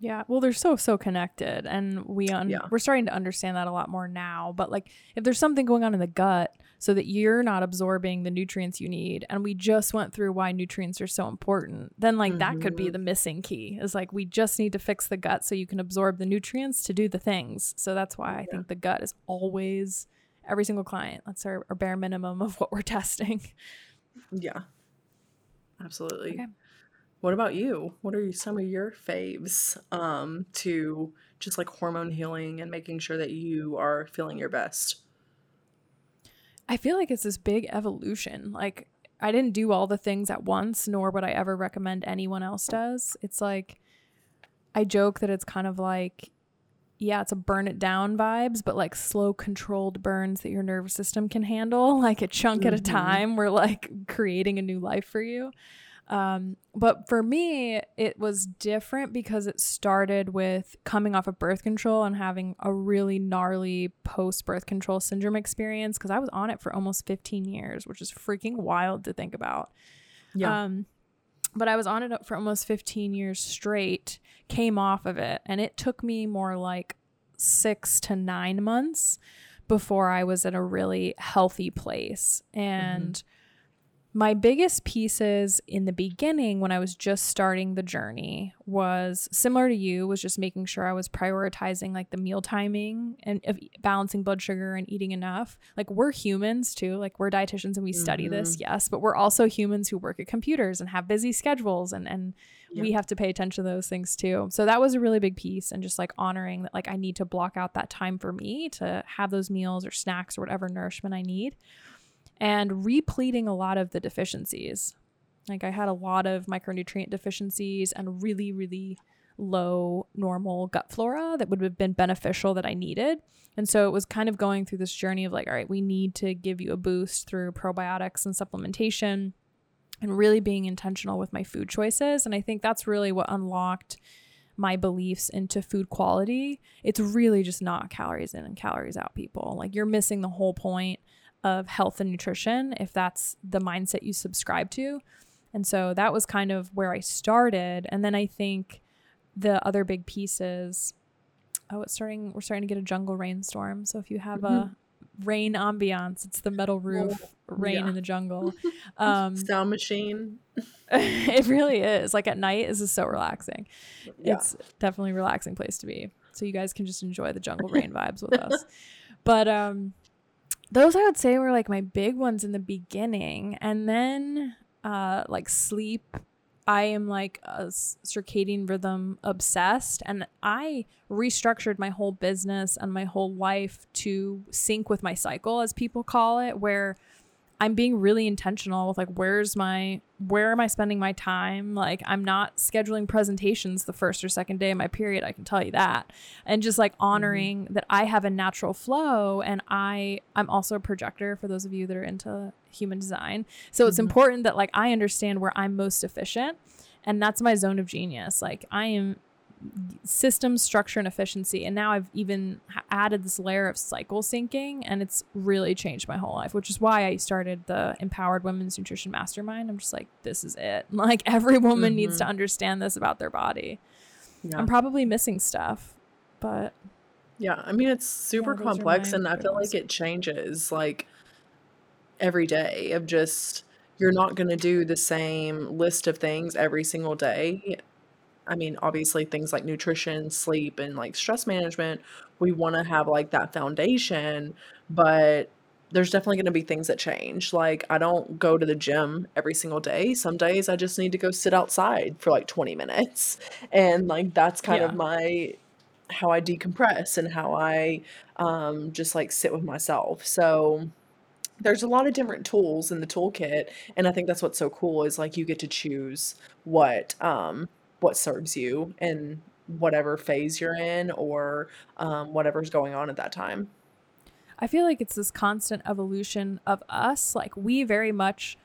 [SPEAKER 2] Yeah, well, they're so so connected, and we un-
[SPEAKER 1] Yeah.
[SPEAKER 2] we're starting to understand that a lot more now. But like, if there's something going on in the gut, so that you're not absorbing the nutrients you need, and we just went through why nutrients are so important, then like that could be
[SPEAKER 1] Mhm.
[SPEAKER 2] the missing key. Is like we just need to fix the gut so you can absorb the nutrients to do the things. So that's why I
[SPEAKER 1] Yeah.
[SPEAKER 2] think the gut is always every single client. That's our, our bare minimum of what we're <laughs> testing.
[SPEAKER 1] yeah absolutely
[SPEAKER 2] Okay.
[SPEAKER 1] What about you what are some of your faves um to just like hormone healing and making sure that you are feeling your best
[SPEAKER 2] I feel like it's this big evolution. Like I didn't do all the things at once, nor would I ever recommend anyone else does. It's like I joke that it's kind of like yeah, it's a burn it down vibes, but like slow controlled burns that your nervous system can handle, <laughs> like a chunk at a
[SPEAKER 1] Mhm.
[SPEAKER 2] time. We're like creating a new life for you. Um, but for me, it was different because it started with coming off of birth control and having a really gnarly post birth control syndrome experience because I was on it for almost 15 years, which is freaking wild to think about.
[SPEAKER 1] yeah
[SPEAKER 2] Um, but I was on it for almost 15 years straight, came off of it, and it took me more like six to nine months before I was in a really healthy place. And my biggest pieces in the beginning when I was just starting the journey was similar to you was just making sure I was prioritizing like the meal timing and of balancing blood sugar and eating enough. Like we're humans too, like we're dietitians and we study this, mm-hmm. yes, but we're also humans who work at computers and have busy schedules and and we have to pay attention to those things too. So that was a really big piece and just like honoring that like I need to block out that time for me to have those meals or snacks or whatever nourishment I need and repleting a lot of the deficiencies. Like I had a lot of micronutrient deficiencies and really, really low normal gut flora that would have been beneficial that I needed. And so it was kind of going through this journey of like, all right, we need to give you a boost through probiotics and supplementation and really being intentional with my food choices. And I think that's really what unlocked my beliefs into food quality. It's really just not calories in and calories out, people. Like you're missing the whole point of health and nutrition if that's the mindset you subscribe to. And so that was kind of where I started. And then I think the other big pieces oh, it's starting, we're starting to get a jungle rainstorm. So if you have a rain ambiance, it's the metal roof rain
[SPEAKER 1] yeah.
[SPEAKER 2] in the jungle. <laughs> Um,
[SPEAKER 1] sound machine <laughs>
[SPEAKER 2] it really is. Like at night, this is so relaxing.
[SPEAKER 1] Yeah.
[SPEAKER 2] It's definitely a relaxing place to be. So you guys can just enjoy the jungle rain vibes with us. But um those I would say were like my big ones in the beginning. And then uh like sleep I am like a circadian rhythm obsessed, and I restructured my whole business and my whole life to sync with my cycle, as people call it, where I'm being really intentional with like where's my where am I spending my time? Like I'm not scheduling presentations the first or second day of my period, I can tell you that. And just like mm-hmm. honoring mm-hmm. that I have a natural flow and I I'm also a projector for those of you that are into human design. So mm-hmm. it's important that like I understand where I'm most efficient and that's my zone of genius. Like I am system structure and efficiency and now i've even added this layer of cycle syncing and it's really changed my whole life which is why i started the empowered women's nutrition mastermind i'm just like this is it <laughs> like every woman mm-hmm. needs to understand this about their body yeah. i'm probably missing stuff but
[SPEAKER 1] yeah i mean it's super yeah, complex and i feel like it changes like every day of just you're not going to do the same list of things every single day I mean, obviously things like nutrition, sleep, and like stress management, we want to have like that foundation, but there's definitely going to be things that change. Like, I don't go to the gym every single day. Some days I just need to go sit outside for like 20 minutes. <laughs> And like, that's kind yeah. of my how I decompress and how I um, just like sit with myself. So, there's a lot of different tools in the toolkit and i think that's what's so cool is like you get to choose what um what serves you in whatever phase you're in or um, whatever's going on at that time.
[SPEAKER 2] I feel like it's this constant evolution of us. Like we very much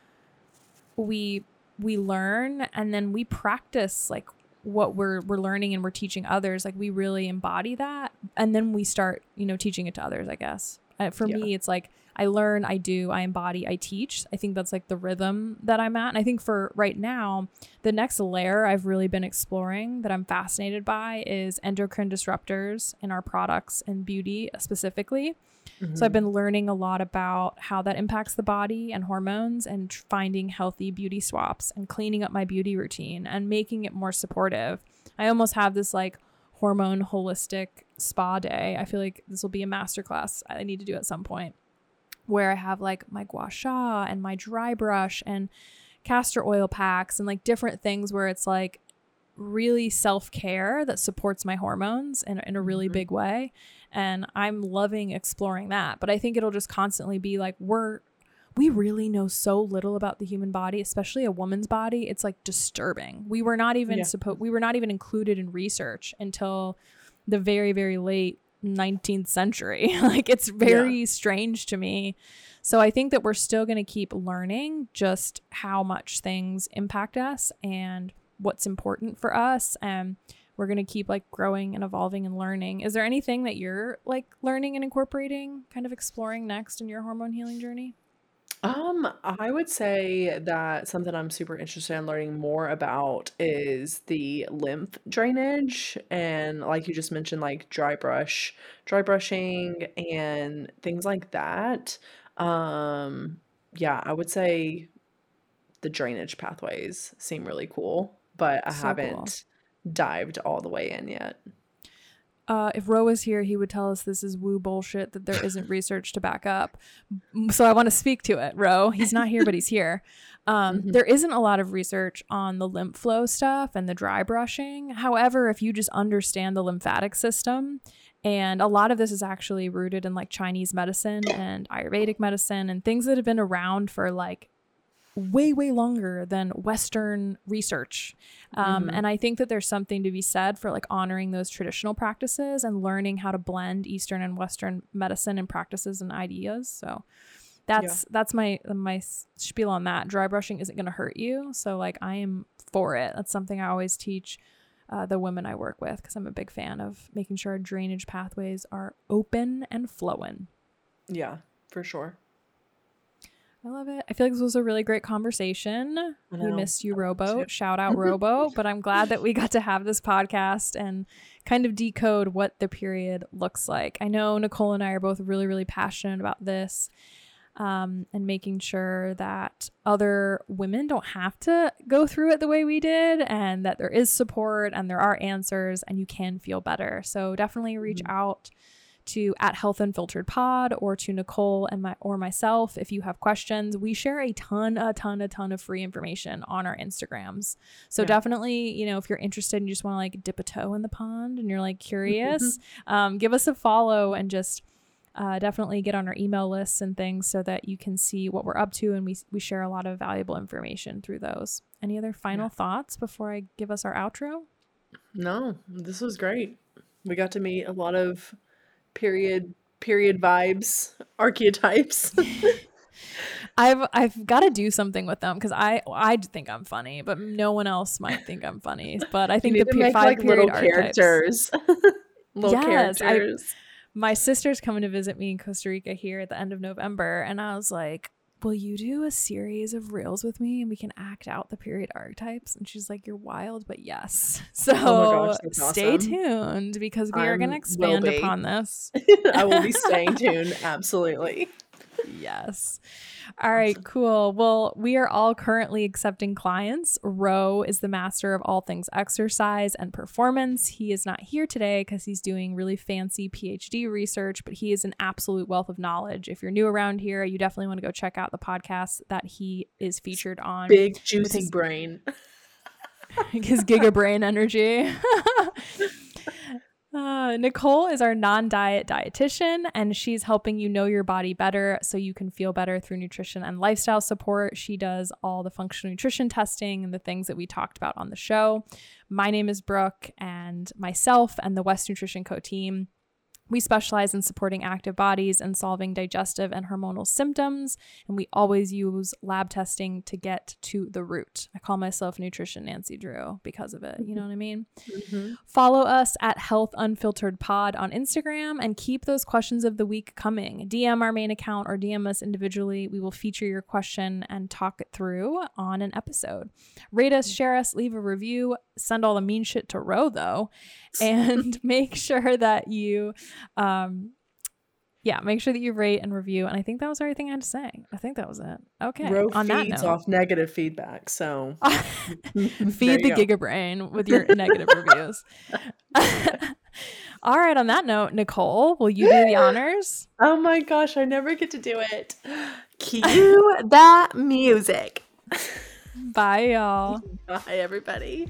[SPEAKER 2] we we learn and then we practice like what we're we're learning and we're teaching others. Like we really embody that and then we start, you know, teaching it to others, I guess. Uh, for yeah. me, it's like I learn, I do, I embody, I teach. I think that's like the rhythm that I'm at. And I think for right now, the next layer I've really been exploring that I'm fascinated by is endocrine disruptors in our products and beauty specifically. Mm-hmm. So I've been learning a lot about how that impacts the body and hormones and finding healthy beauty swaps and cleaning up my beauty routine and making it more supportive. I almost have this like hormone holistic spa day. I feel like this will be a masterclass I need to do at some point where I have like my gua sha and my dry brush and castor oil packs and like different things where it's like really self care that supports my hormones in, in a really mm-hmm. big way. And I'm loving exploring that. But I think it'll just constantly be like, we're, we really know so little about the human body, especially a woman's body. It's like disturbing. We were not even yeah. supposed, we were not even included in research until the very, very late 19th century. <laughs> like it's very yeah. strange to me. So I think that we're still going to keep learning just how much things impact us and what's important for us and we're going to keep like growing and evolving and learning. Is there anything that you're like learning and incorporating, kind of exploring next in your hormone healing journey?
[SPEAKER 1] Um, I would say that something I'm super interested in learning more about is the lymph drainage and like you just mentioned like dry brush, dry brushing and things like that. Um, yeah, I would say the drainage pathways seem really cool, but I So cool. haven't dived all the way in yet.
[SPEAKER 2] Uh, if Ro was here, he would tell us this is woo bullshit that there isn't research to back up. So I want to speak to it, Ro. He's not here, but he's here. <laughs> Um, mm-hmm. there isn't a lot of research on the lymph flow stuff and the dry brushing. However, if you just understand the lymphatic system, and a lot of this is actually rooted in like Chinese medicine and Ayurvedic medicine and things that have been around for like way way longer than western research. Um, mm-hmm. and i think that there's something to be said for like honoring those traditional practices and learning how to blend eastern and western medicine and practices and ideas. So that's yeah. that's my my spiel on that. Dry brushing isn't going to hurt you. So like i am for it. That's something i always teach uh, the women i work with because i'm a big fan of making sure our drainage pathways are open and flowing.
[SPEAKER 1] Yeah for sure
[SPEAKER 2] I love it. I feel like this was a really great conversation. We missed you, Robo. Shout out, <laughs> Robo. but I'm glad that we got to have this podcast and kind of decode what the period looks like. I know Nicole and I are both really, really passionate about this um, and making sure that other women don't have to go through it the way we did and that there is support and there are answers and you can feel better. So definitely reach mm-hmm. out to at Health Unfiltered Pod or to Nicole and my or myself if you have questions. We share a ton, a ton, a ton of free information on our Instagrams. So yeah. definitely, you know, if you're interested and you just want to like dip a toe in the pond and you're like curious, um, give us a follow and just uh, definitely get on our email lists and things so that you can see what we're up to and we, we share a lot of valuable information through those. Any other final yeah. thoughts before I give us our outro?
[SPEAKER 1] No, this was great. We got to meet a lot of period period vibes, archetypes. <laughs>
[SPEAKER 2] I've I've got to do something with them because I I think I'm funny, but no one else might think I'm funny. But I think the pe- five like period little characters, <laughs> little yes, characters. I, my sister's coming to visit me in Costa Rica here at the end of November, and I was like, will you do a series of reels with me and we can act out the period archetypes? And she's like, you're wild, but yes. <laughs> So oh gosh, stay awesome. tuned because we are going to expand upon this. <laughs>
[SPEAKER 1] I will be staying <laughs> tuned. Absolutely.
[SPEAKER 2] Yes. All right, cool. Well, we are all currently accepting clients. Ro is the master of all things exercise and performance. He is not here today because he's doing really fancy PhD research, but he is an absolute wealth of knowledge. If you're new around here, you definitely want to go check out the podcast that he is featured on.
[SPEAKER 1] Big juicy his, brain. <laughs>
[SPEAKER 2] his giga brain energy. <laughs> Uh, Nicole is our non diet dietitian, and she's helping you know your body better so you can feel better through nutrition and lifestyle support. She does all the functional nutrition testing and the things that we talked about on the show. My name is Brooke, and myself and the West Nutrition Co team we specialize in supporting active bodies and solving digestive and hormonal symptoms, and we always use lab testing to get to the root. I call myself Nutrition Nancy Drew because of it. You know what I mean? Mm-hmm. Follow us at Health Unfiltered Pod on Instagram and keep those questions of the week coming. DM our main account or DM us individually. We will feature your question and talk it through on an episode. Rate us, share us, leave a review, send all the mean shit to Ro though, <laughs> and <laughs> make sure that you um yeah, make sure that you rate and review. And I think that was everything I had to say. I think that was it. Okay.
[SPEAKER 1] Ro On feeds that note, off negative feedback. So <laughs>
[SPEAKER 2] feed the Giga Brain with your negative reviews. <laughs> All right. On that note, Nicole, will you do the <gasps> honors?
[SPEAKER 1] Oh my gosh, I never get to do it. <laughs> Cue that music.
[SPEAKER 2] Bye, y'all.
[SPEAKER 1] Bye, everybody.